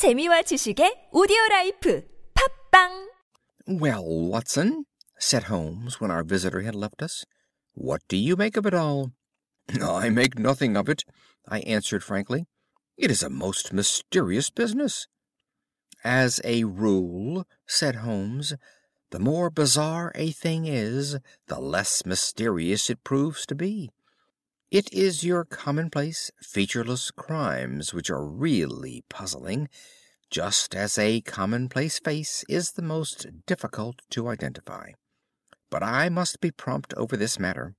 재미와 지식의 오디오 라이프 팝빵 Well, Watson, said Holmes when our visitor had left us, what do you make of it all? I make nothing of it, I answered frankly. It is a most mysterious business. As a rule, said Holmes, the more bizarre a thing is, the less mysterious it proves to be. It is your commonplace, featureless crimes which are really puzzling, just as a commonplace face is the most difficult to identify. But I must be prompt over this matter.